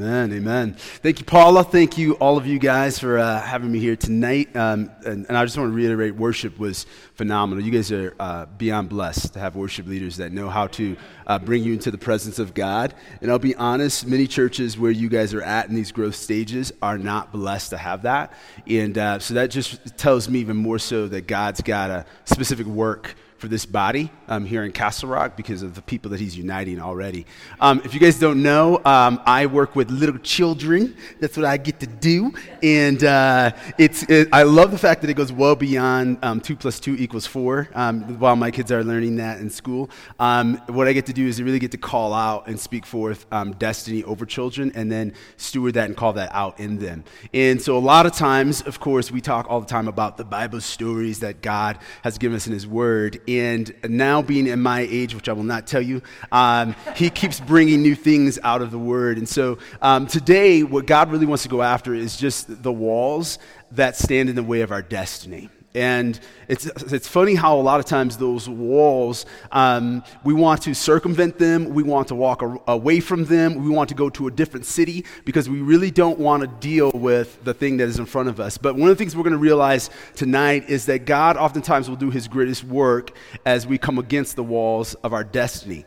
Amen, amen. Thank you, Paula. Thank you, all of you guys, for uh, having me here tonight. Um, and, and, I just want to reiterate worship was phenomenal. You guys are uh, beyond blessed to have worship leaders that know how to uh, bring you into the presence of God. And I'll be honest, many churches where you guys are at in these growth stages are not blessed to have that. And uh, so that just tells me even more so that God's got a specific work for this body um, here in Castle Rock because of the people that he's uniting already. Um, if you guys don't know, um, I work with little children. That's what I get to do. And uh, it's, it, I love the fact that it goes well beyond um, 2 plus 2 equals 4 um, while my kids are learning that in school. Um, what I get to do is really get to call out and speak forth destiny over children and then steward that and call that out in them. And so a lot of times, of course, we talk all the time about the Bible stories that God has given us in his word. And now, being in my age, which I will not tell you, um, he keeps bringing new things out of the word. And so um, today, what God really wants to go after is just the walls that stand in the way of our destiny. And it's, it's funny how a lot of times those walls, um, we want to circumvent them, we want to walk a, away from them, we want to go to a different city because we really don't want to deal with the thing that is in front of us. But one of the things we're going to realize tonight is that God oftentimes will do his greatest work as we come against the walls of our destiny.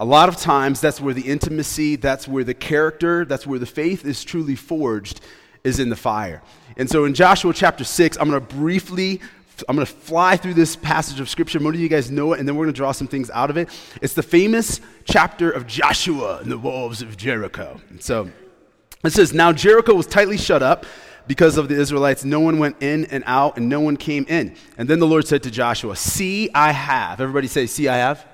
A lot of times, that's where the intimacy, that's where the character, that's where the faith is truly forged, is in the fire. And so in Joshua chapter 6, I'm going to briefly I'm going to fly through this passage of scripture. Most of you guys know it, and then we're going to draw some things out of it. It's the famous chapter of Joshua and the walls of Jericho. And so it says, Now Jericho was tightly shut up because of the Israelites. No one went in and out, and no one came in. And then the Lord said to Joshua, See, I have. Everybody say, See, I have.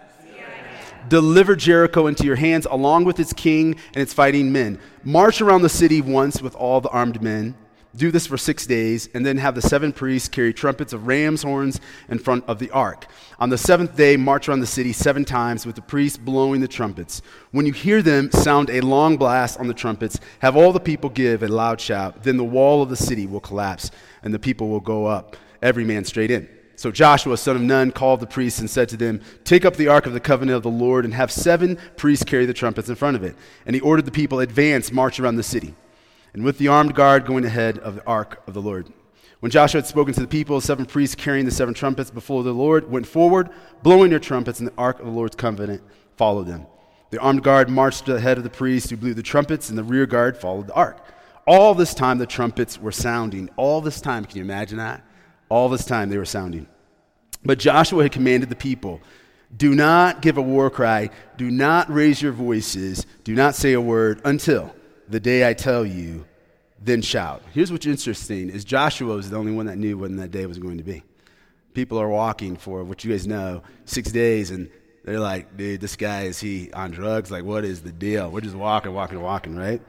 Deliver Jericho into your hands along with its king and its fighting men. March around the city once with all the armed men do this for six days, and then have the seven priests carry trumpets of ram's horns in front of the ark. On the seventh day, march around the city seven times with the priests blowing the trumpets. When you hear them sound a long blast on the trumpets, have all the people give a loud shout. Then the wall of the city will collapse, and the people will go up, every man straight in. So Joshua, son of Nun, called the priests and said to them, Take up the ark of the covenant of the Lord and have seven priests carry the trumpets in front of it. And he ordered the people, Advance, march around the city and with the armed guard going ahead of the ark of the Lord. When Joshua had spoken to the people, seven priests carrying the seven trumpets before the Lord went forward, blowing their trumpets, and the ark of the Lord's covenant followed them. The armed guard marched ahead of the priests who blew the trumpets, and the rear guard followed the ark. All this time the trumpets were sounding. All this time, can you imagine that? All this time they were sounding. But Joshua had commanded the people do not give a war cry, do not raise your voices, do not say a word until the day I tell you, then shout. Here's what's interesting is Joshua was the only one that knew when that day was going to be. People are walking for what you guys know, six days, and they're like, dude, this guy, is he on drugs? Like, what is the deal? We're just walking, walking, walking, right?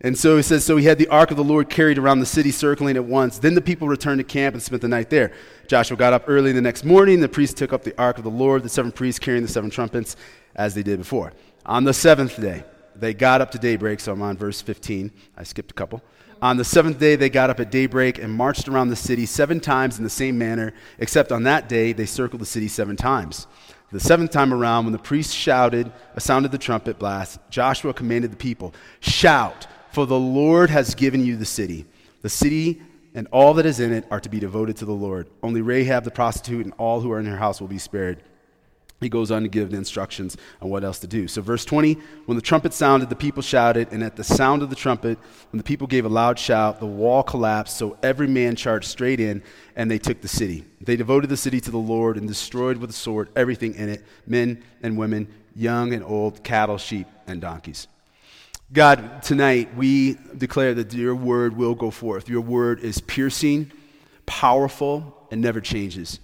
And so he says, so he had the ark of the Lord carried around the city, circling it once. Then the people returned to camp and spent the night there. Joshua got up early the next morning. The priests took up the ark of the Lord, the seven priests carrying the seven trumpets, as they did before. On the seventh day, they got up to daybreak, so I'm on verse 15. I skipped a couple. On the seventh day, they got up at daybreak and marched around the city seven times in the same manner, except on that day, they circled the city seven times. The seventh time around, when the priest shouted, sounded the trumpet blast, Joshua commanded the people, Shout, for the Lord has given you the city. The city and all that is in it are to be devoted to the Lord. Only Rahab the prostitute and all who are in her house will be spared he goes on to give the instructions on what else to do. So, verse 20 when the trumpet sounded, the people shouted, and at the sound of the trumpet, when the people gave a loud shout, the wall collapsed, so every man charged straight in, and they took the city. They devoted the city to the Lord and destroyed with the sword everything in it men and women, young and old, cattle, sheep, and donkeys. God, tonight we declare that your word will go forth. Your word is piercing, powerful, and never changes.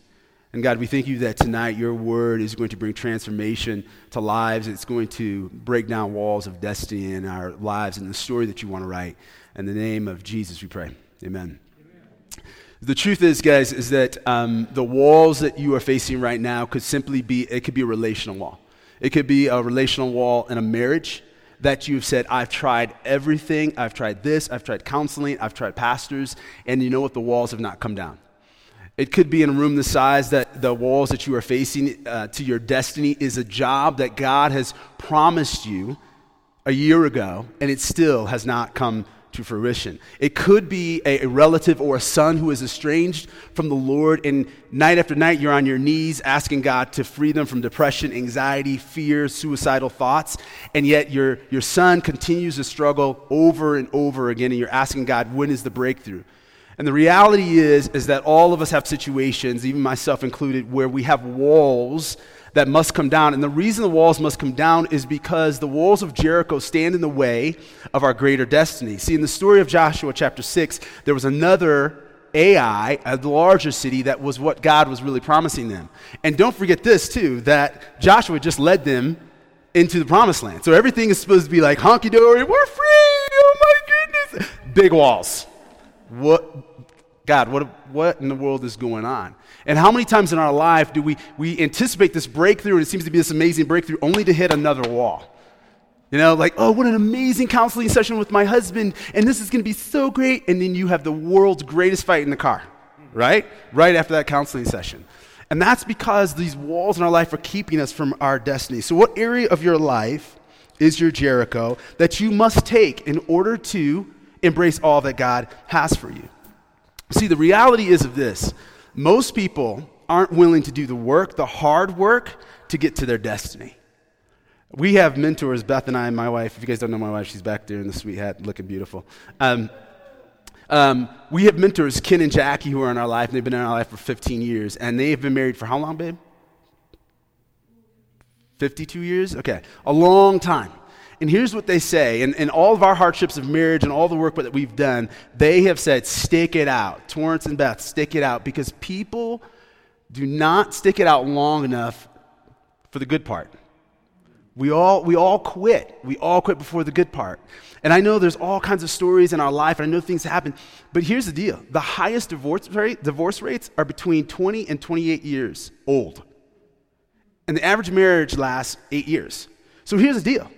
And God, we thank you that tonight your word is going to bring transformation to lives. It's going to break down walls of destiny in our lives and the story that you want to write. In the name of Jesus, we pray. Amen. Amen. The truth is, guys, is that um, the walls that you are facing right now could simply be, it could be a relational wall. It could be a relational wall in a marriage that you've said, I've tried everything. I've tried this. I've tried counseling. I've tried pastors. And you know what? The walls have not come down. It could be in a room the size that the walls that you are facing uh, to your destiny is a job that God has promised you a year ago, and it still has not come to fruition. It could be a, a, relative or a son who is estranged from the Lord, and night after night you're on your knees asking God to free them from depression, anxiety, fear, suicidal thoughts, and yet your, your son continues to struggle over and over again, and you're asking God, when is the breakthrough? And the reality is, is that all of us have situations, even myself included, where we have walls that must come down. And the reason the walls must come down is because the walls of Jericho stand in the way of our greater destiny. See, in the story of Joshua chapter 6, there was another Ai, a larger city, that was what God was really promising them. And don't forget this, too, that Joshua just led them into the promised land. So everything is supposed to be like honky dory, we're free, oh my goodness. Big walls. What, God, what, what in the world is going on? And how many times in our life do we, we anticipate this breakthrough, and it seems to be this amazing breakthrough, only to hit another wall? You know, like, oh, what an amazing counseling session with my husband, and this is going to be so great. And then you have the world's greatest fight in the car, right? Right after that counseling session. And that's because these walls in our life are keeping us from our destiny. So, what area of your life is your Jericho that you must take in order to embrace all that God has for you? See, the reality is of this most people aren't willing to do the work, the hard work, to get to their destiny. We have mentors, Beth and I, and my wife. If you guys don't know my wife, she's back there in the sweet hat looking beautiful. Um, um, we have mentors, Ken and Jackie, who are in our life, and they've been in our life for 15 years. And they have been married for how long, babe? 52 years? Okay, a long time. And here's what they say, and, and all of our hardships of marriage and all the work that we've done, they have said, stick it out. Torrance and Beth, stick it out. Because people do not stick it out long enough for the good part. We all, we all quit. We all quit before the good part. And I know there's all kinds of stories in our life, and I know things happen. But here's the deal the highest divorce, rate, divorce rates are between 20 and 28 years old. And the average marriage lasts eight years. So here's the deal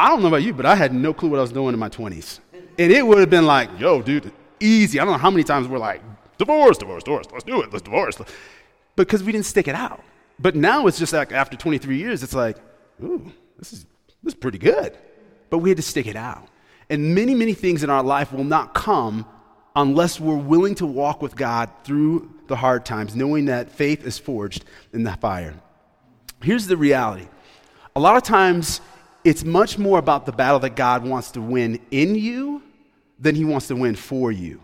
I don't know about you, but I had no clue what I was doing in my 20s. And it would have been like, yo, dude, easy. I don't know how many times we're like, divorce, divorce, divorce, let's do it, let's divorce. Because we didn't stick it out. But now it's just like after 23 years, it's like, ooh, this is, this is pretty good. But we had to stick it out. And many, many things in our life will not come unless we're willing to walk with God through the hard times, knowing that faith is forged in the fire. Here's the reality a lot of times it's much more about the battle that God wants to win in you than he wants to win for you.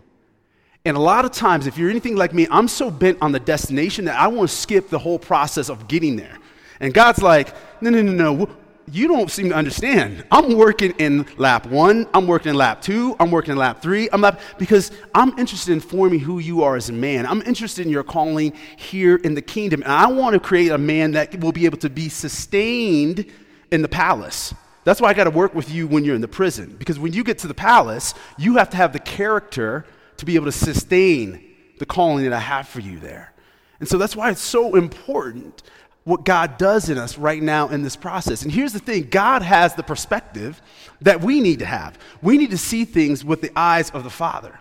And a lot of times, if you're anything like me, I'm so bent on the destination that I want to skip the whole process of getting there. And God's like, no, no, no, no. You don't seem to understand. I'm working in lap one, I'm working in lap two, I'm working in lap three, I'm lap, because I'm interested in forming who you are as a man. I'm interested in your calling here in the kingdom. And I want to create a man that will be able to be sustained in the palace. That's why I got to work with you when you're in the prison. Because when you get to the palace, you have to have the character to be able to sustain the calling that I have for you there. And so that's why it's so important what God does in us right now in this process. And here's the thing God has the perspective that we need to have. We need to see things with the eyes of the Father.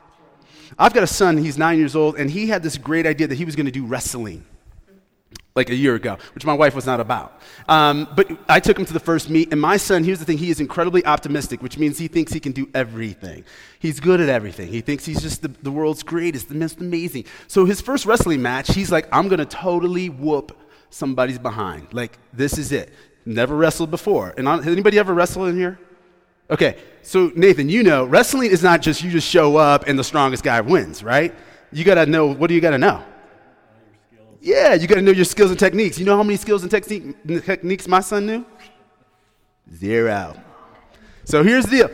I've got a son, he's nine years old, and he had this great idea that he was going to do wrestling like a year ago, which my wife was not about. Um, but I took him to the first meet, and my son, here's the thing, he is incredibly optimistic, which means he thinks he can do everything. He's good at everything. He thinks he's just the, the world's greatest, the most amazing. So his first wrestling match, he's like, I'm going to totally whoop somebody's behind. Like, this is it. Never wrestled before. And has anybody ever wrestled in here? Okay, so Nathan, you know, wrestling is not just you just show up and the strongest guy wins, right? You got to know, what do you got to know? Yeah, you got to know your skills and techniques. You know how many skills and technique, techniques my son knew? Zero. So here's the deal.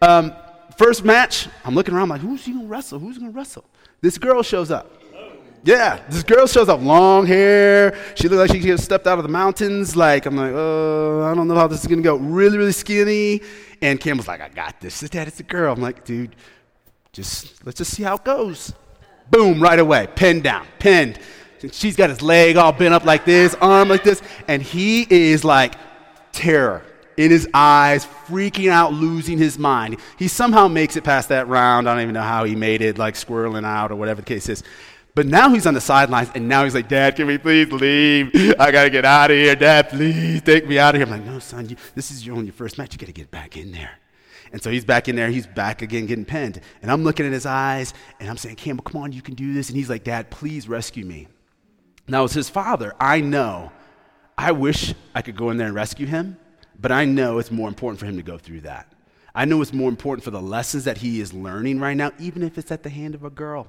Um, first match, I'm looking around like, who's he gonna wrestle? Who's gonna wrestle? This girl shows up. Yeah, this girl shows up, long hair. She looks like she just stepped out of the mountains. Like, I'm like, oh, I don't know how this is gonna go. Really, really skinny. And Kim was like, I got this. Dad, it's a girl. I'm like, dude, just let's just see how it goes. Boom, right away, pinned down, pinned. She's got his leg all bent up like this, arm like this, and he is like terror in his eyes, freaking out, losing his mind. He somehow makes it past that round. I don't even know how he made it, like squirreling out or whatever the case is. But now he's on the sidelines, and now he's like, Dad, can we please leave? I got to get out of here. Dad, please take me out of here. I'm like, no, son, you, this is your only first match. You got to get back in there. And so he's back in there. He's back again getting pinned. And I'm looking at his eyes, and I'm saying, Campbell, come on, you can do this. And he's like, Dad, please rescue me. Now, as his father, I know, I wish I could go in there and rescue him, but I know it's more important for him to go through that. I know it's more important for the lessons that he is learning right now, even if it's at the hand of a girl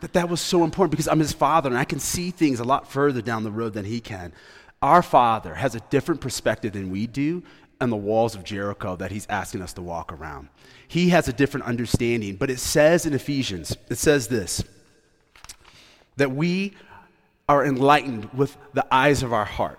that that was so important because I'm his father and I can see things a lot further down the road than he can. Our father has a different perspective than we do on the walls of Jericho that he's asking us to walk around. He has a different understanding, but it says in Ephesians, it says this that we are enlightened with the eyes of our heart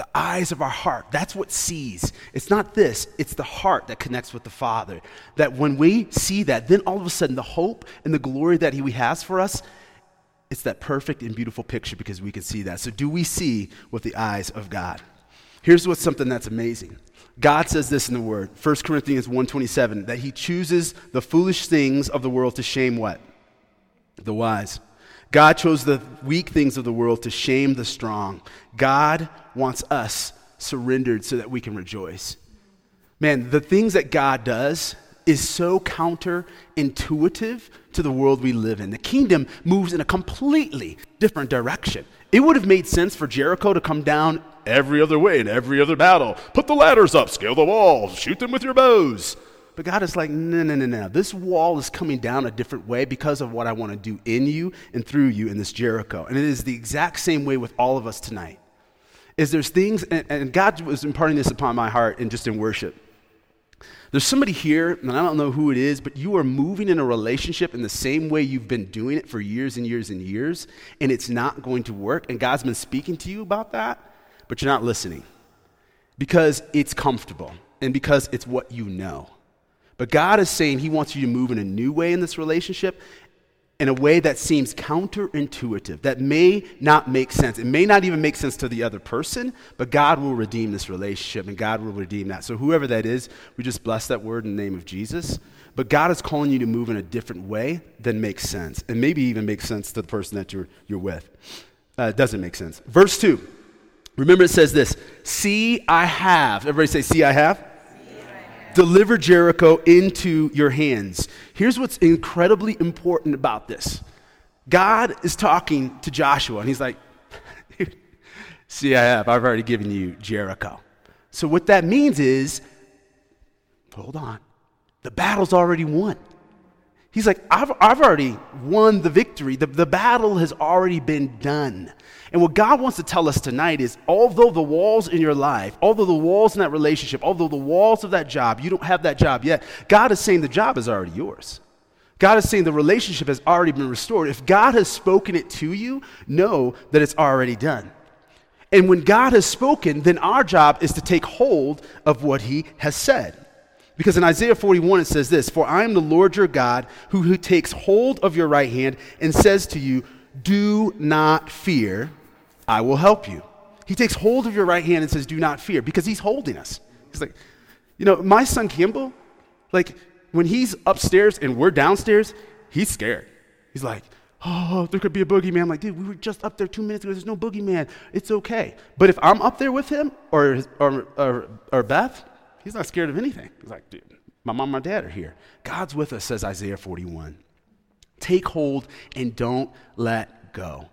the eyes of our heart. That's what sees. It's not this, it's the heart that connects with the Father. That when we see that, then all of a sudden the hope and the glory that He has for us, it's that perfect and beautiful picture because we can see that. So, do we see with the eyes of God? Here's what's something that's amazing. God says this in the word, 1 Corinthians 1:27, that he chooses the foolish things of the world to shame what? The wise. God chose the weak things of the world to shame the strong. God wants us surrendered so that we can rejoice. Man, the things that God does is so counterintuitive to the world we live in. The kingdom moves in a completely different direction. It would have made sense for Jericho to come down every other way in every other battle. Put the ladders up, scale the walls, shoot them with your bows. But God is like, no, no, no, no. This wall is coming down a different way because of what I want to do in you and through you in this Jericho. And it is the exact same way with all of us tonight. Is there's things, and, and God was imparting this upon my heart and just in worship. There's somebody here, and I don't know who it is, but you are moving in a relationship in the same way you've been doing it for years and years and years, and it's not going to work. And God's been speaking to you about that, but you're not listening because it's comfortable and because it's what you know. But God is saying He wants you to move in a new way in this relationship, in a way that seems counterintuitive, that may not make sense. It may not even make sense to the other person, but God will redeem this relationship and God will redeem that. So, whoever that is, we just bless that word in the name of Jesus. But God is calling you to move in a different way than makes sense, and maybe even makes sense to the person that you're, you're with. Uh, doesn't make sense. Verse 2. Remember, it says this See, I have. Everybody say, See, I have deliver Jericho into your hands. Here's what's incredibly important about this God is talking to Joshua, and he's like, See, I have. I've already given you Jericho. So, what that means is, hold on, the battle's already won. He's like, I've, I've already won the victory. The, the battle has already been done. And what God wants to tell us tonight is although the walls in your life, although the walls in that relationship, although the walls of that job, you don't have that job yet, God is saying the job is already yours. God is saying the relationship has already been restored. If God has spoken it to you, know that it's already done. And when God has spoken, then our job is to take hold of what He has said. Because in Isaiah 41 it says this For I am the Lord your God who, who takes hold of your right hand and says to you, Do not fear, I will help you. He takes hold of your right hand and says, Do not fear, because he's holding us. He's like, you know, my son Kimball, like, when he's upstairs and we're downstairs, he's scared. He's like, oh, there could be a boogeyman. I'm like, dude, we were just up there two minutes ago. There's no boogeyman. It's okay. But if I'm up there with him or, or, or, or Beth, he's not scared of anything. He's like, dude, my mom and my dad are here. God's with us, says Isaiah 41. Take hold and don't let go.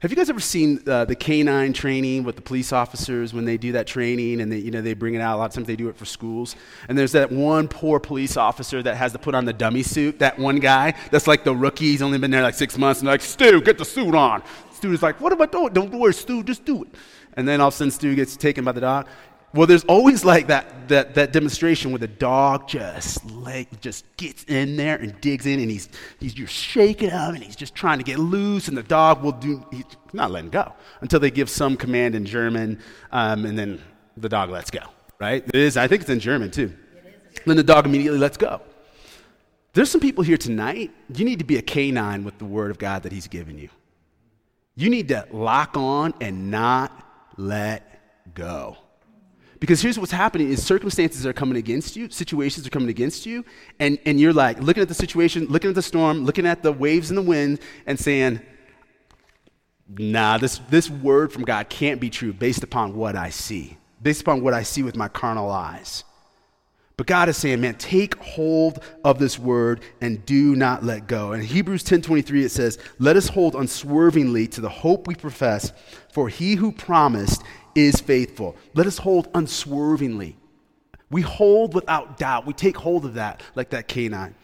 Have you guys ever seen uh, the canine training with the police officers when they do that training and they, you know, they bring it out? A lot of times they do it for schools. And there's that one poor police officer that has to put on the dummy suit, that one guy that's like the rookie. He's only been there like six months. And like, Stu, get the suit on. Stu is like, what am I doing? Don't worry, Stu, just do it. And then all of a sudden Stu gets taken by the dog. Well, there's always like that, that, that demonstration where the dog just like just gets in there and digs in and he's, he's you're shaking him and he's just trying to get loose and the dog will do, he's not letting go until they give some command in German um, and then the dog lets go, right? It is, I think it's in German too. Then the dog immediately lets go. There's some people here tonight, you need to be a canine with the word of God that he's given you. You need to lock on and not let go. Because here's what's happening is circumstances are coming against you, situations are coming against you, and, and you're like looking at the situation, looking at the storm, looking at the waves and the wind, and saying, nah, this, this word from God can't be true based upon what I see, based upon what I see with my carnal eyes. But God is saying, man, take hold of this word and do not let go. In Hebrews 10:23 it says, "Let us hold unswervingly to the hope we profess, for he who promised is faithful." Let us hold unswervingly. We hold without doubt. We take hold of that like that canine.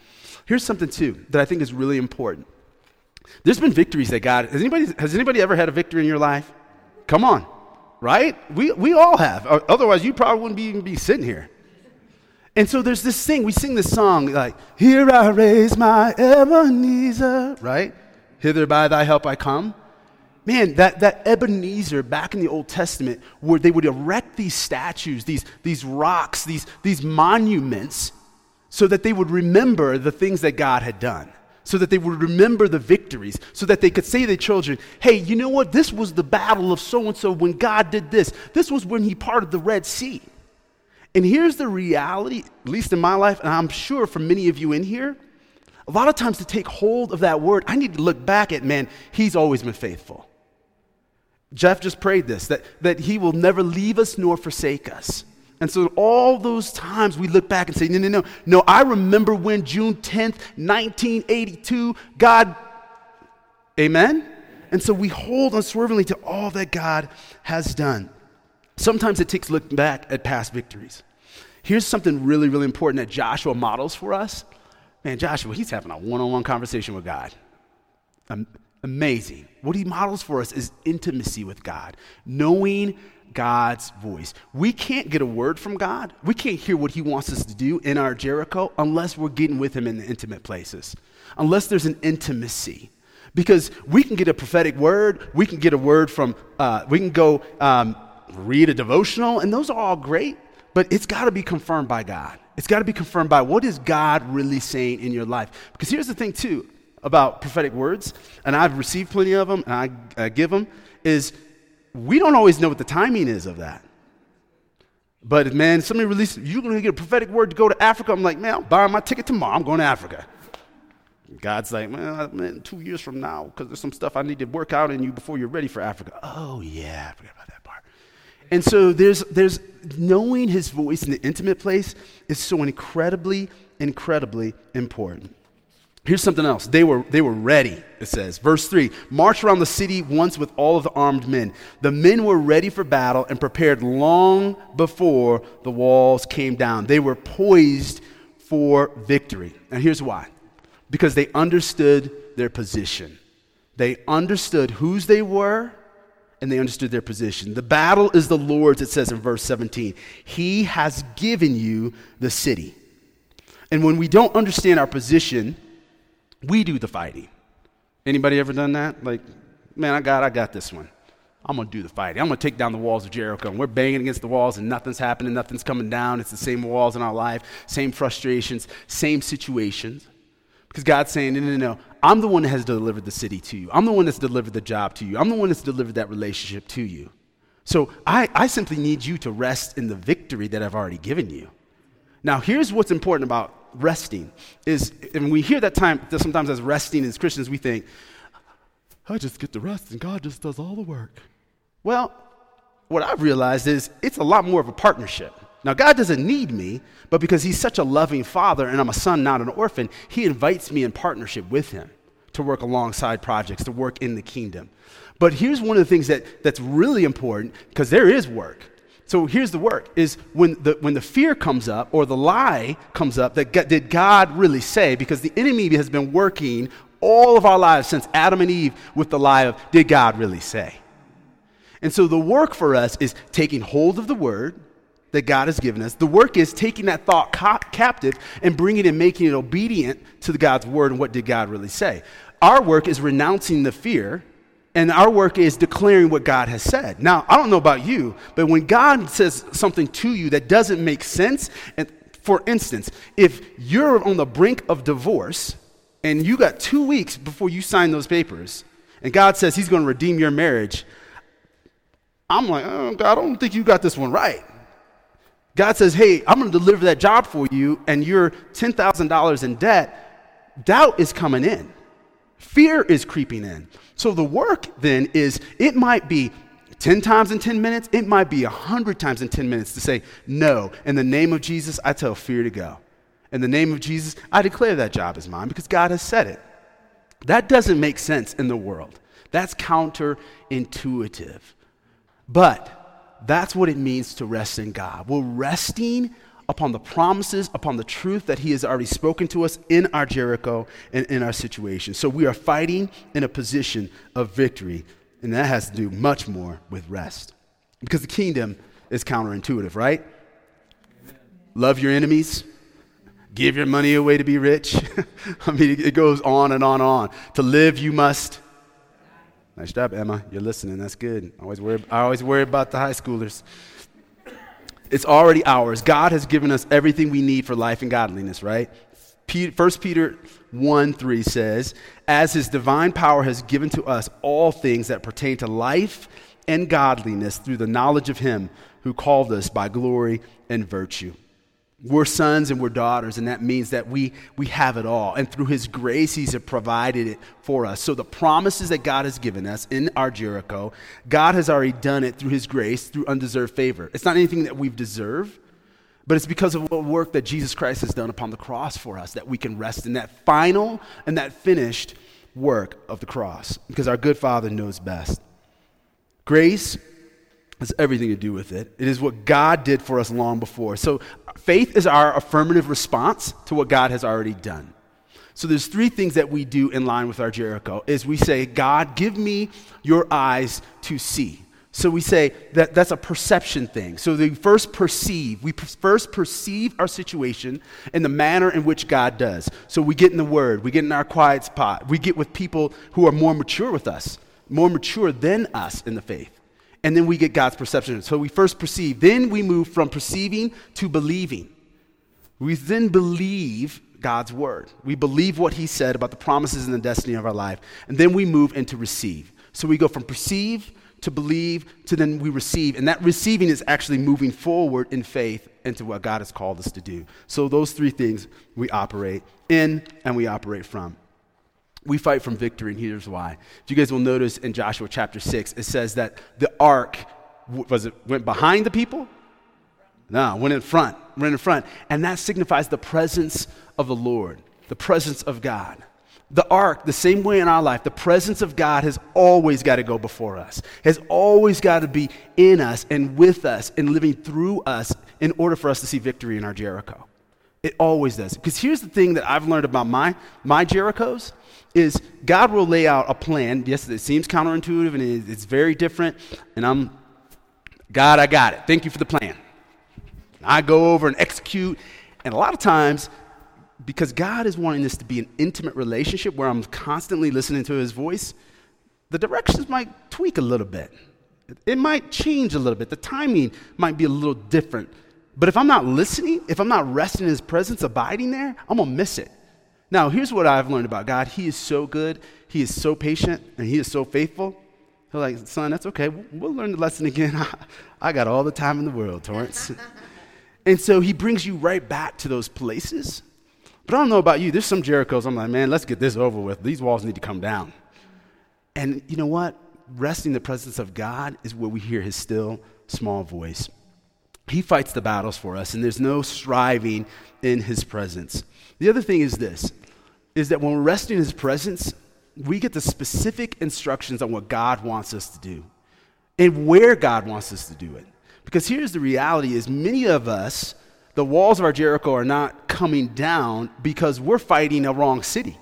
Here's something too that I think is really important. There's been victories that God has anybody has anybody ever had a victory in your life? Come on. Right? We we all have. Otherwise you probably wouldn't be, even be sitting here. And so there's this thing, we sing this song like, Here I raise my Ebenezer, right? Hither by thy help I come. Man, that, that Ebenezer back in the Old Testament, where they would erect these statues, these, these rocks, these, these monuments, so that they would remember the things that God had done, so that they would remember the victories, so that they could say to their children, hey, you know what? This was the battle of so and so when God did this. This was when he parted the Red Sea. And here's the reality, at least in my life, and I'm sure for many of you in here, a lot of times to take hold of that word, I need to look back at, man, he's always been faithful. Jeff just prayed this that, that he will never leave us nor forsake us. And so, all those times we look back and say, no, no, no, no, I remember when June 10th, 1982, God, amen? And so we hold unswervingly to all that God has done. Sometimes it takes looking back at past victories. Here's something really, really important that Joshua models for us. Man, Joshua, he's having a one on one conversation with God. Amazing. What he models for us is intimacy with God, knowing God's voice. We can't get a word from God. We can't hear what he wants us to do in our Jericho unless we're getting with him in the intimate places, unless there's an intimacy. Because we can get a prophetic word, we can get a word from, uh, we can go um, read a devotional, and those are all great, but it's got to be confirmed by God. It's got to be confirmed by what is God really saying in your life. Because here's the thing, too, about prophetic words, and I've received plenty of them, and I, I give them, is we don't always know what the timing is of that. But man, somebody released, you're going to get a prophetic word to go to Africa. I'm like, man, I'm buying my ticket tomorrow. I'm going to Africa. God's like, man, man two years from now, because there's some stuff I need to work out in you before you're ready for Africa. Oh, yeah, I forgot about that. Part. And so there's, there's knowing his voice in the intimate place is so incredibly, incredibly important. Here's something else. They were, they were ready, it says. Verse 3 March around the city once with all of the armed men. The men were ready for battle and prepared long before the walls came down. They were poised for victory. And here's why because they understood their position, they understood whose they were and they understood their position. The battle is the Lord's, it says in verse 17. He has given you the city. And when we don't understand our position, we do the fighting. Anybody ever done that? Like, man, I got, I got this one. I'm to do the fighting. I'm to take down the walls of Jericho. And we're banging against the walls and nothing's happening, nothing's coming down. It's the same walls in our life, same frustrations, same situations. Because God's saying, no, no, no, I'm the one that has delivered the city to you. I'm the one that's delivered the job to you. I'm the one that's delivered that relationship to you. So I, I simply need you to rest in the victory that I've already given you. Now, here's what's important about resting is, and we hear that time sometimes as resting as Christians, we think, I just get to rest and God just does all the work. Well, what I've realized is it's a lot more of a partnership. Now, God doesn't need me, but because He's such a loving Father and I'm a son, not an orphan, He invites me in partnership with Him to work alongside projects, to work in the kingdom. But here's one of the things that, that's really important because there is work. So here's the work is when the, when the fear comes up or the lie comes up that God, did God really say? Because the enemy has been working all of our lives since Adam and Eve with the lie of, did God really say? And so the work for us is taking hold of the word, that God has given us. The work is taking that thought ca- captive and bringing it and making it obedient to God's word and what did God really say. Our work is renouncing the fear, and our work is declaring what God has said. Now, I don't know about you, but when God says something to you that doesn't make sense, and for instance, if you're on the brink of divorce and you got two weeks before you sign those papers, and God says He's going to redeem your marriage, I'm like, oh, God, I don't think you got this one right. God says, hey, I'm going to deliver that job for you, and you're $10,000 in debt, doubt is coming in. Fear is creeping in. So the work then is it might be 10 times in 10 minutes, it might be 100 times in 10 minutes to say, No, in the name of Jesus, I tell fear to go. In the name of Jesus, I declare that job is mine because God has said it. That doesn't make sense in the world. That's counterintuitive. But that's what it means to rest in God. We're resting upon the promises, upon the truth that He has already spoken to us in our Jericho and in our situation. So we are fighting in a position of victory, and that has to do much more with rest. Because the kingdom is counterintuitive, right? Love your enemies, give your money away to be rich. I mean, it goes on and on and on. To live, you must. Nice job, Emma. You're listening. That's good. I always worry, I always worry about the high schoolers. It's already ours. God has given us everything we need for life and godliness, right? 1 Peter 1 3 says, As his divine power has given to us all things that pertain to life and godliness through the knowledge of him who called us by glory and virtue. We're sons and we're daughters, and that means that we, we have it all. And through His grace, He's provided it for us. So, the promises that God has given us in our Jericho, God has already done it through His grace, through undeserved favor. It's not anything that we've deserved, but it's because of the work that Jesus Christ has done upon the cross for us that we can rest in that final and that finished work of the cross, because our good Father knows best. Grace has everything to do with it. It is what God did for us long before. So faith is our affirmative response to what God has already done. So there's three things that we do in line with our Jericho is we say, God, give me your eyes to see. So we say that that's a perception thing. So we first perceive, we first perceive our situation in the manner in which God does. So we get in the Word, we get in our quiet spot, we get with people who are more mature with us, more mature than us in the faith and then we get God's perception. So we first perceive, then we move from perceiving to believing. We then believe God's word. We believe what he said about the promises and the destiny of our life. And then we move into receive. So we go from perceive to believe to then we receive. And that receiving is actually moving forward in faith into what God has called us to do. So those three things we operate in and we operate from we fight from victory, and here's why. If you guys will notice in Joshua chapter 6, it says that the ark was it went behind the people? No, went in front, went in front. And that signifies the presence of the Lord, the presence of God. The ark, the same way in our life, the presence of God has always got to go before us, has always got to be in us and with us and living through us in order for us to see victory in our Jericho. It always does. Because here's the thing that I've learned about my, my Jerichos is God will lay out a plan. Yes, it seems counterintuitive and it's very different. And I'm, God, I got it. Thank you for the plan. I go over and execute. And a lot of times, because God is wanting this to be an intimate relationship where I'm constantly listening to his voice, the directions might tweak a little bit. It might change a little bit. The timing might be a little different. But if I'm not listening, if I'm not resting in his presence, abiding there, I'm going to miss it. Now, here's what I've learned about God He is so good, He is so patient, and He is so faithful. He's like, son, that's okay. We'll learn the lesson again. I got all the time in the world, Torrance. and so He brings you right back to those places. But I don't know about you. There's some Jerichos. I'm like, man, let's get this over with. These walls need to come down. And you know what? Resting in the presence of God is where we hear His still, small voice. He fights the battles for us, and there's no striving in His presence. The other thing is this is that when we're resting in his presence, we get the specific instructions on what God wants us to do and where God wants us to do it. Because here's the reality is many of us, the walls of our Jericho are not coming down because we're fighting a wrong city.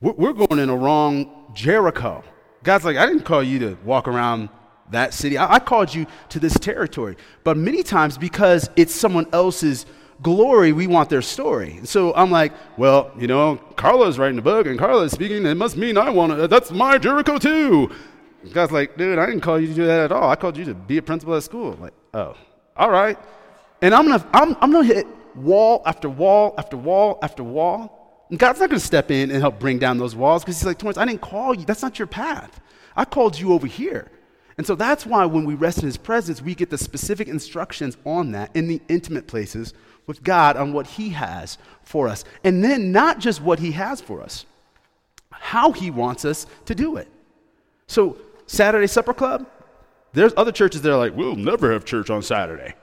We're, going in a wrong Jericho. God's like, I didn't call you to walk around that city. I called you to this territory. But many times because it's someone else's glory, we want their story. So I'm like, well, you know, Carla's writing a book and Carla's speaking. It must mean I want to, that's my Jericho too. God's like, dude, I didn't call you to do that at all. I called you to be a principal at school. Like, oh, all right. And I'm gonna, I'm, I'm gonna hit wall after wall after wall after wall. And God's not gonna step in and help bring down those walls because He's like, Torrance, I didn't call you. That's not your path. I called you over here. And so that's why when we rest in his presence, we get the specific instructions on that in the intimate places with God on what he has for us. And then not just what he has for us, how he wants us to do it. So, Saturday Supper Club, there's other churches that are like, we'll never have church on Saturday.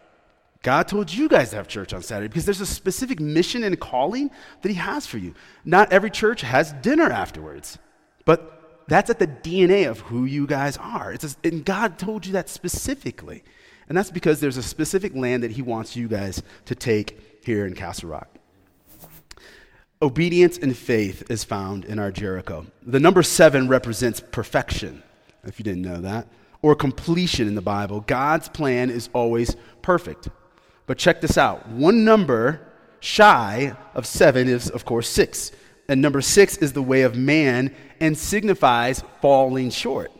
God told you guys to have church on Saturday because there's a specific mission and calling that He has for you. Not every church has dinner afterwards, but that's at the DNA of who you guys are. It's a, and God told you that specifically. And that's because there's a specific land that He wants you guys to take here in Castle Rock. Obedience and faith is found in our Jericho. The number seven represents perfection, if you didn't know that, or completion in the Bible. God's plan is always perfect. But check this out one number shy of seven is, of course, six. And number six is the way of man and signifies falling short.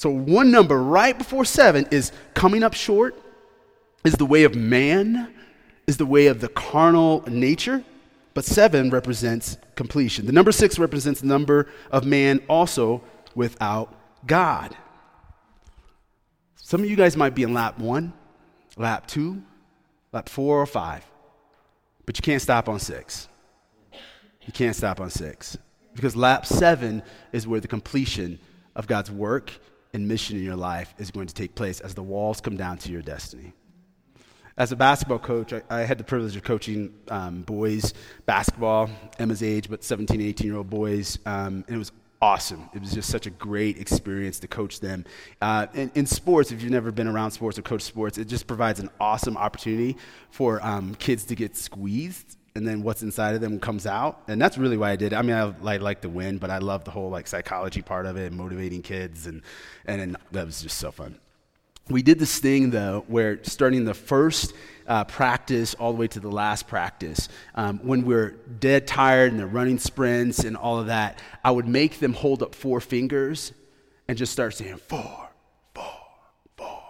So one number right before seven is coming up short, is the way of man, is the way of the carnal nature. But seven represents completion. The number six represents the number of man also without God. Some of you guys might be in lap one, lap two, lap four, or five, but you can't stop on six. You can't stop on six. Because lap seven is where the completion of God's work and mission in your life is going to take place as the walls come down to your destiny. As a basketball coach, I, I had the privilege of coaching um, boys basketball, Emma's age, but 17, 18 year old boys. Um, and it was awesome. It was just such a great experience to coach them. Uh, in, in, sports, if you've never been around sports or coached sports, it just provides an awesome opportunity for um, kids to get squeezed. And then what's inside of them comes out, and that's really why I did. It. I mean, I, I like to win, but I love the whole like psychology part of it, and motivating kids, and and, and that was just so fun. We did this thing though, where starting the first uh, practice all the way to the last practice. Um, when we're dead tired and they're running sprints and all of that, I would make them hold up four fingers and just start saying four, four, four,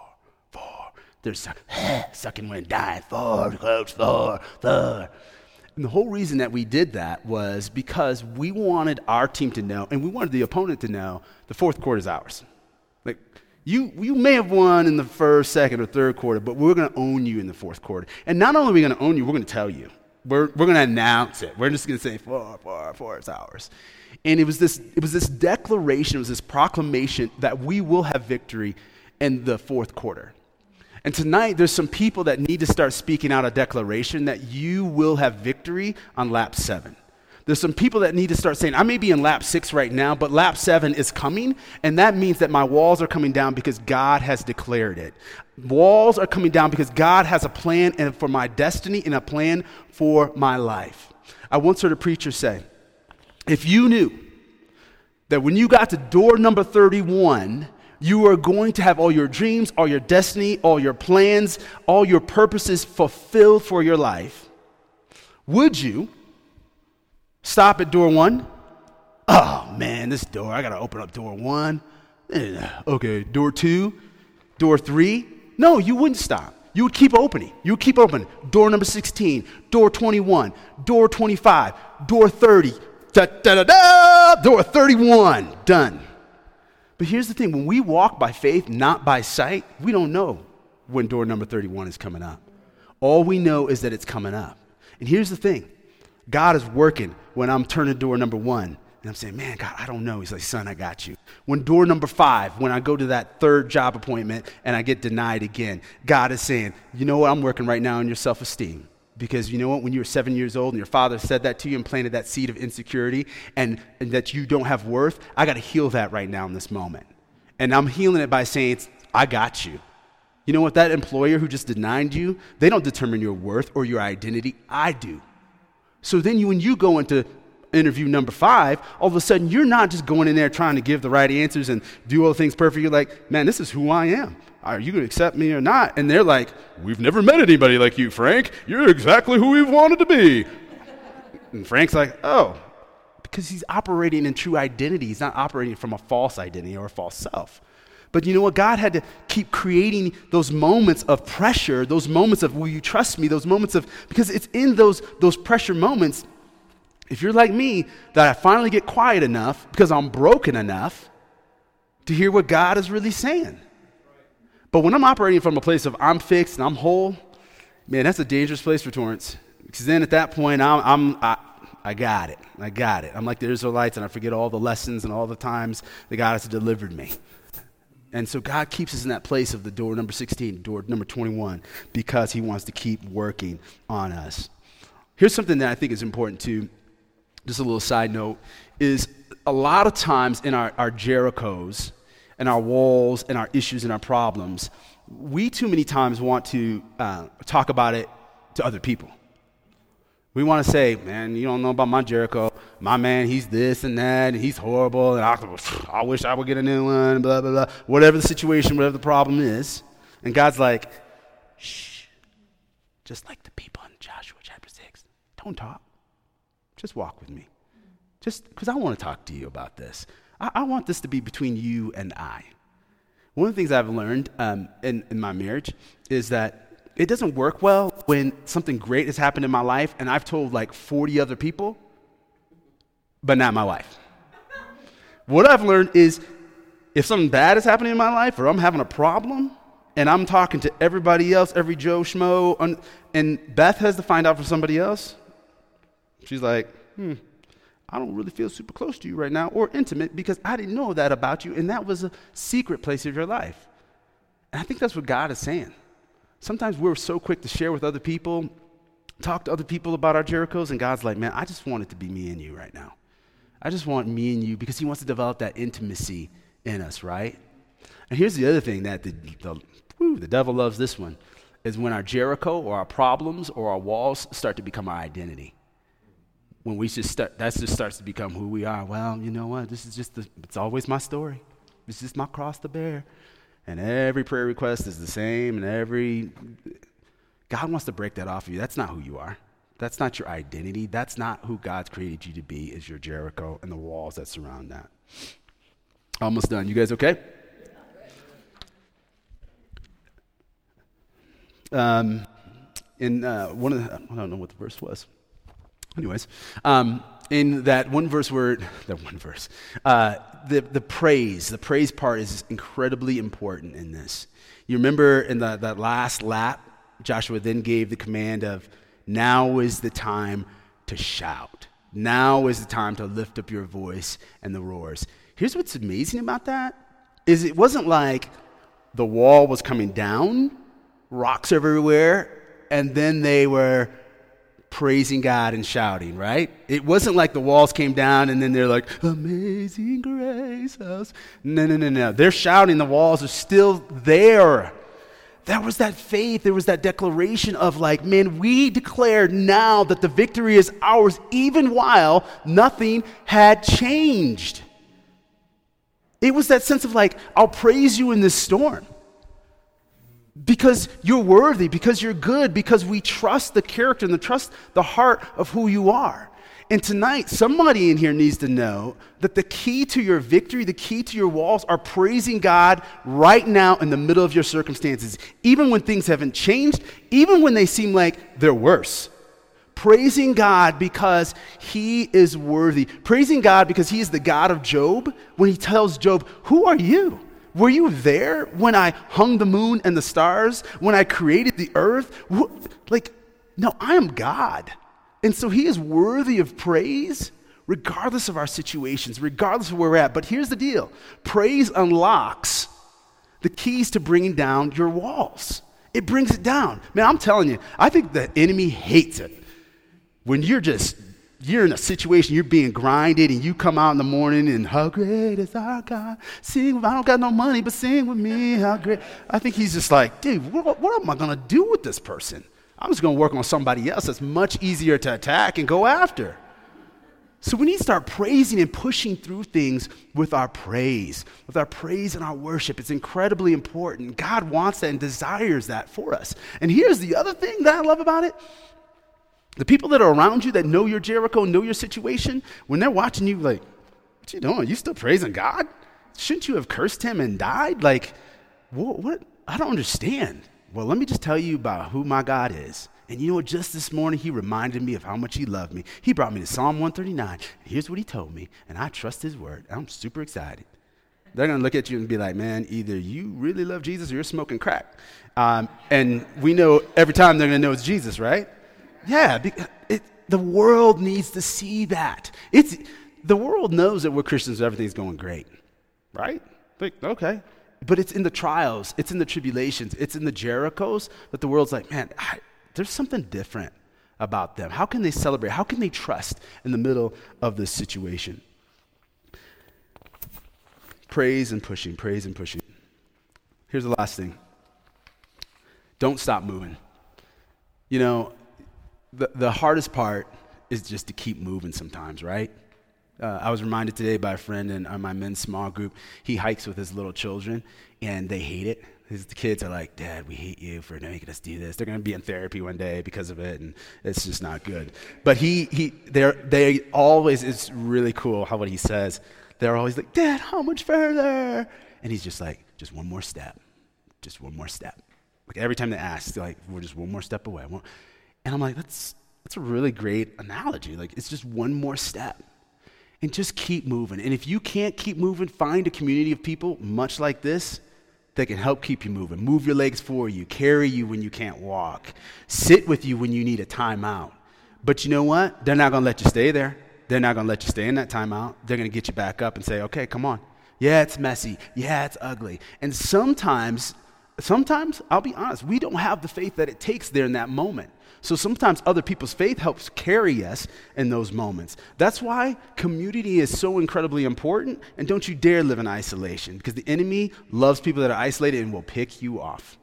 four. They're suck, sucking wind, dying, four, coach, four, four. And the whole reason that we did that was because we wanted our team to know, and we wanted the opponent to know, the fourth quarter is ours. Like, you, you may have won in the first, second, or third quarter, but we're going to own you in the fourth quarter. And not only are we going to own you, we're going to tell you. We're, we're going to announce it. We're just going to say, four, four, four, it's ours. And it was, this, it was this declaration, it was this proclamation that we will have victory in the fourth quarter. And tonight, there's some people that need to start speaking out a declaration that you will have victory on lap seven. There's some people that need to start saying, I may be in lap six right now, but lap seven is coming, and that means that my walls are coming down because God has declared it. Walls are coming down because God has a plan and for my destiny and a plan for my life. I once heard a preacher say, if you knew that when you got to door number 31, you are going to have all your dreams, all your destiny, all your plans, all your purposes fulfilled for your life, would you? Stop at door one. Oh man, this door, I gotta open up door one. Eh, okay, door two, door three. No, you wouldn't stop. You would keep opening. You would keep opening. Door number 16, door 21, door 25, door 30, da, da, da, da, door 31. Done. But here's the thing when we walk by faith, not by sight, we don't know when door number 31 is coming up. All we know is that it's coming up. And here's the thing God is working when I'm turning door number one. And I'm saying, man, God, I don't know. He's like, son, I got you. When door number five, when I go to that third job appointment and I get denied again, God is saying, you know what? I'm working right now on your self esteem. Because you know what? When you were seven years old and your father said that to you and planted that seed of insecurity and, and that you don't have worth, I got to heal that right now in this moment. And I'm healing it by saying, I got you. You know what? That employer who just denied you, they don't determine your worth or your identity. I do. So then you, when you go into interview number five, all of a sudden you're not just going in there trying to give the right answers and do all the things perfect. You're like, man, this is who I am. Are you going to accept me or not? And they're like, we've never met anybody like you, Frank. You're exactly who we've wanted to be. And Frank's like, oh, because he's operating in true identity. He's not operating from a false identity or a false self. But you know what? God had to keep creating those moments of pressure, those moments of, will you trust me? Those moments of, because it's in those, those pressure moments, if you're like me, that I finally get quiet enough because I'm broken enough to hear what God is really saying. But when I'm operating from a place of I'm fixed and I'm whole, man, that's a dangerous place for Torrance. Because then at that point, I'm, I'm I, I got it. I got it. I'm like the Israelites, and I forget all the lessons and all the times that God has delivered me. And so God keeps us in that place of the door number 16, door number 21, because He wants to keep working on us. Here's something that I think is important too, just a little side note, is a lot of times in our, our Jerichos and our walls and our issues and our problems, we too many times want to uh, talk about it to other people. We want to say, man, you don't know about my Jericho. My man, he's this and that, and he's horrible, and I, I wish I would get a new one, blah, blah, blah. Whatever the situation, whatever the problem is. And God's like, shh, just like the people in Joshua chapter 6. Don't talk. Just walk with me. Just because I want to talk to you about this. I, I, want this to be between you and I. One of the things I've learned um, in, in my marriage is that it doesn't work well when something great has happened in my life and I've told like 40 other people, but not my wife. what I've learned is if something bad is happening in my life or I'm having a problem and I'm talking to everybody else, every Joe Schmo, and Beth has to find out from somebody else, she's like, hmm, I don't really feel super close to you right now or intimate because I didn't know that about you and that was a secret place of your life. And I think that's what God is saying. Sometimes we're so quick to share with other people, talk to other people about our Jerichos, and God's like, man, I just want it to be me and you right now. I just want me and you because He wants to develop that intimacy in us, right? And here's the other thing that the, the, whew, the devil loves this one is when our Jericho or our problems or our walls start to become our identity. When we just start, that just starts to become who we are. Well, you know what? This is just, the, it's always my story. It's just my cross to bear and every prayer request is the same, and every. God wants to break that off of you. That's not who you are. That's not your identity. That's not who God's created you to be, is your Jericho and the walls that surround that. Almost done. You guys okay? Um, in uh, one of the, I don't know what the verse was. Anyways, um, in that one verse where, that one verse, uh, the, the praise, the praise part is incredibly important in this. You remember in the, that last lap, Joshua then gave the command of, now is the time to shout. Now is the time to lift up your voice and the roars. Here's what's amazing about that is it wasn't like the wall was coming down, rocks everywhere, and then they were praising God and shouting, right? It wasn't like the walls came down and then they're like, Amazing grace. House. No, no, no, no. They're shouting, the walls are still there. That was that faith. There was that declaration of, like, man, we declare now that the victory is ours, even while nothing had changed. It was that sense of, like, I'll praise you in this storm because you're worthy, because you're good, because we trust the character and the trust the heart of who you are. And tonight, somebody in here needs to know that the key to your victory, the key to your walls, are praising God right now in the middle of your circumstances, even when things haven't changed, even when they seem like they're worse. Praising God because He is worthy. Praising God because He is the God of Job when He tells Job, Who are you? Were you there when I hung the moon and the stars? When I created the earth? Like, no, I am God. And so he is worthy of praise regardless of our situations, regardless of where we're at. But here's the deal praise unlocks the keys to bringing down your walls. It brings it down. Man, I'm telling you, I think the enemy hates it. When you're just you're in a situation, you're being grinded, and you come out in the morning and how great is our God? Sing, I don't got no money, but sing with me, how great. I think he's just like, dude, what, what am I gonna do with this person? I'm just gonna work on somebody else that's much easier to attack and go after. So we need to start praising and pushing through things with our praise, with our praise and our worship. It's incredibly important. God wants that and desires that for us. And here's the other thing that I love about it the people that are around you that know your Jericho, know your situation, when they're watching you, like, what you doing? You still praising God? Shouldn't you have cursed him and died? Like, what? what? I don't understand. Well, let me just tell you about who my God is. And you know what? Just this morning, he reminded me of how much he loved me. He brought me to Psalm 139. And here's what he told me. And I trust his word. I'm super excited. They're going to look at you and be like, man, either you really love Jesus or you're smoking crack. Um, and we know every time they're going to know it's Jesus, right? Yeah, it, the world needs to see that. It's, the world knows that we're Christians, everything's going great, right? Like, okay. But it's in the trials, it's in the tribulations, it's in the Jerichos that the world's like, man, I, there's something different about them. How can they celebrate? How can they trust in the middle of this situation? Praise and pushing, praise and pushing. Here's the last thing don't stop moving. You know, the, the hardest part is just to keep moving sometimes, right? Uh, I was reminded today by a friend in uh, my men's small group. He hikes with his little children, and they hate it. His, the kids are like, Dad, we hate you for making us do this. They're going to be in therapy one day because of it, and it's just not good. But he, he, they're, they always, it's really cool how what he says. They're always like, Dad, how much further? And he's just like, just one more step, just one more step. Like every time they ask, they're like, we're just one more step away. And I'm like, that's, that's a really great analogy. Like, it's just one more step. And just keep moving. And if you can't keep moving, find a community of people much like this that can help keep you moving. Move your legs for you, carry you when you can't walk, sit with you when you need a timeout. But you know what? They're not going to let you stay there. They're not going to let you stay in that timeout. They're going to get you back up and say, okay, come on. Yeah, it's messy. Yeah, it's ugly. And sometimes, sometimes, I'll be honest, we don't have the faith that it takes there in that moment. So sometimes other people's faith helps carry us in those moments. That's why community is so incredibly important. And don't you dare live in isolation because the enemy loves people that are isolated and will pick you off.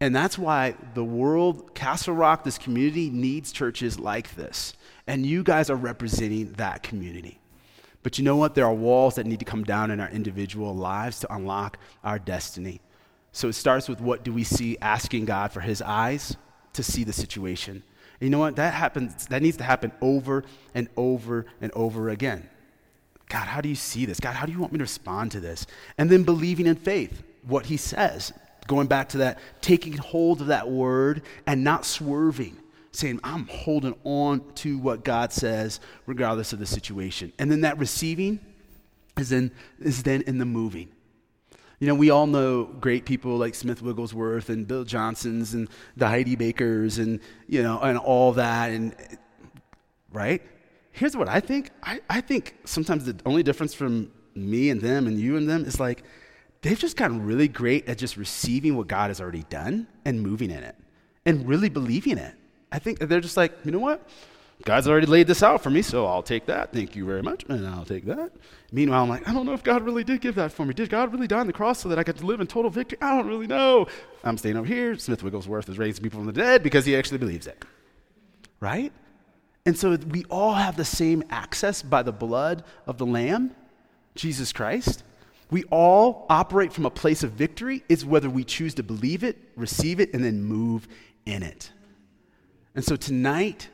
And that's why the world, Castle Rock, this community needs churches like this. And you guys are representing that community. But you know what? There are walls that need to come down in our individual lives to unlock our destiny. So it starts with what do we see asking God for his eyes? to see the situation. And you know what? That happens, that needs to happen over and over and over again. God, how do you see this? God, how do you want me to respond to this? And then believing in faith, what he says. Going back to that, taking hold of that word and not swerving, saying, I'm holding on to what God says, regardless of the situation. And then that receiving is then, is then in the moving. You know, we all know great people like Smith Wigglesworth and Bill Johnsons and the Heidi Bakers and, you know, and all that. And, right? Here's what I think I, I think sometimes the only difference from me and them and you and them is like they've just gotten really great at just receiving what God has already done and moving in it and really believing it. I think they're just like, you know what? God's already laid this out for me, so I'll take that. Thank you very much. And I'll take that. Meanwhile, I'm like, I don't know if God really did give that for me. Did God really die on the cross so that I could live in total victory? I don't really know. I'm staying over here. Smith Wigglesworth is raising people from the dead because he actually believes it. Right? And so we all have the same access by the blood of the Lamb, Jesus Christ. We all operate from a place of victory. It's whether we choose to believe it, receive it, and then move in it. And so tonight,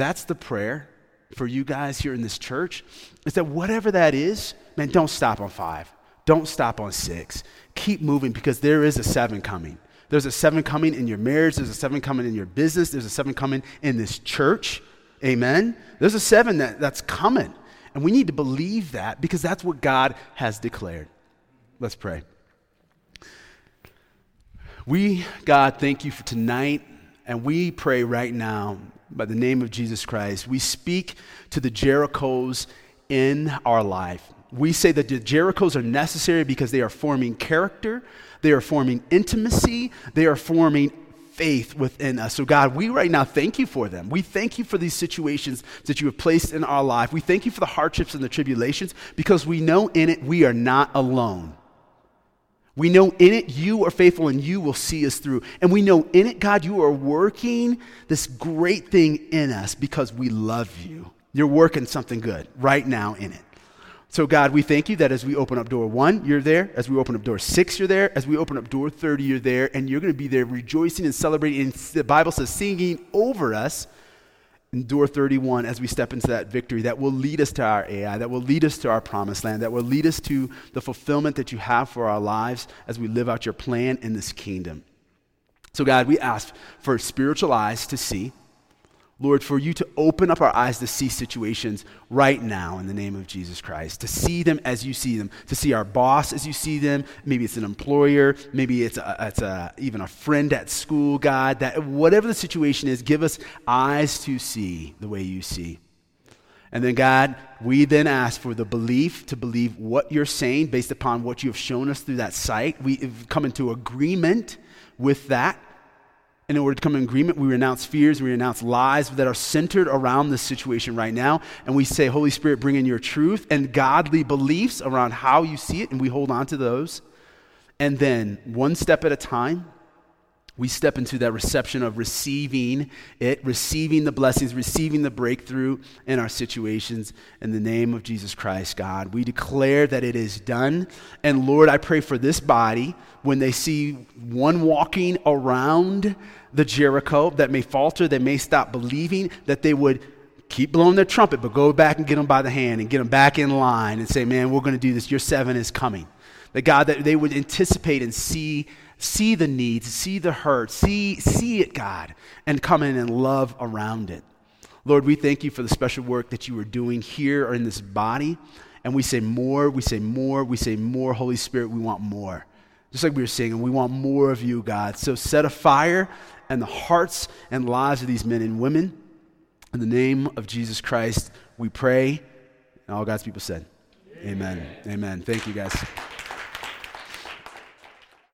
that's the prayer for you guys here in this church is that whatever that is, man, don't stop on five. Don't stop on six. Keep moving because there is a seven coming. There's a seven coming in your marriage. There's a seven coming in your business. There's a seven coming in this church. Amen. There's a seven that, that's coming. And we need to believe that because that's what God has declared. Let's pray. We, God, thank you for tonight. And we pray right now by the name of Jesus Christ, we speak to the Jerichos in our life. We say that the Jerichos are necessary because they are forming character, they are forming intimacy, they are forming faith within us. So, God, we right now thank you for them. We thank you for these situations that you have placed in our life. We thank you for the hardships and the tribulations because we know in it we are not alone. We know in it you are faithful and you will see us through. And we know in it, God, you are working this great thing in us because we love you. You're working something good right now in it. So, God, we thank you that as we open up door one, you're there. As we open up door six, you're there. As we open up door 30, you're there. And you're going to be there rejoicing and celebrating. And the Bible says, singing over us Endure 31 as we step into that victory that will lead us to our Ai, that will lead us to our promised land, that will lead us to the fulfillment that you have for our lives as we live out your plan in this kingdom. So, God, we ask for spiritual eyes to see. Lord, for you to open up our eyes to see situations right now in the name of Jesus Christ, to see them as you see them, to see our boss as you see them. Maybe it's an employer, maybe it's, a, it's a, even a friend at school, God. That whatever the situation is, give us eyes to see the way you see. And then, God, we then ask for the belief to believe what you're saying based upon what you have shown us through that sight. We come into agreement with that in order to come in agreement, we renounce fears, we renounce lies that are centered around this situation right now. And we say, Holy Spirit, bring in your truth and godly beliefs around how you see it, and we hold on to those. And then, one step at a time, we step into that reception of receiving it, receiving the blessings, receiving the breakthrough in our situations in the name of Jesus Christ, God. We declare that it is done. And Lord, I pray for this body when they see one walking around the Jericho that may falter, that may stop believing, that they would keep blowing their trumpet, but go back and get them by the hand and get them back in line and say, Man, we're going to do this. Your seven is coming. That God, that they would anticipate and see, see the needs, see the hurt, see, see it, God, and come in and love around it. Lord, we thank you for the special work that you are doing here or in this body. And we say more, we say more, we say more. Holy Spirit, we want more. Just like we were saying, we want more of you, God. So set a fire and the hearts and lives of these men and women. In the name of Jesus Christ, we pray. And all God's people said, Amen. Amen. Amen. Thank you, guys.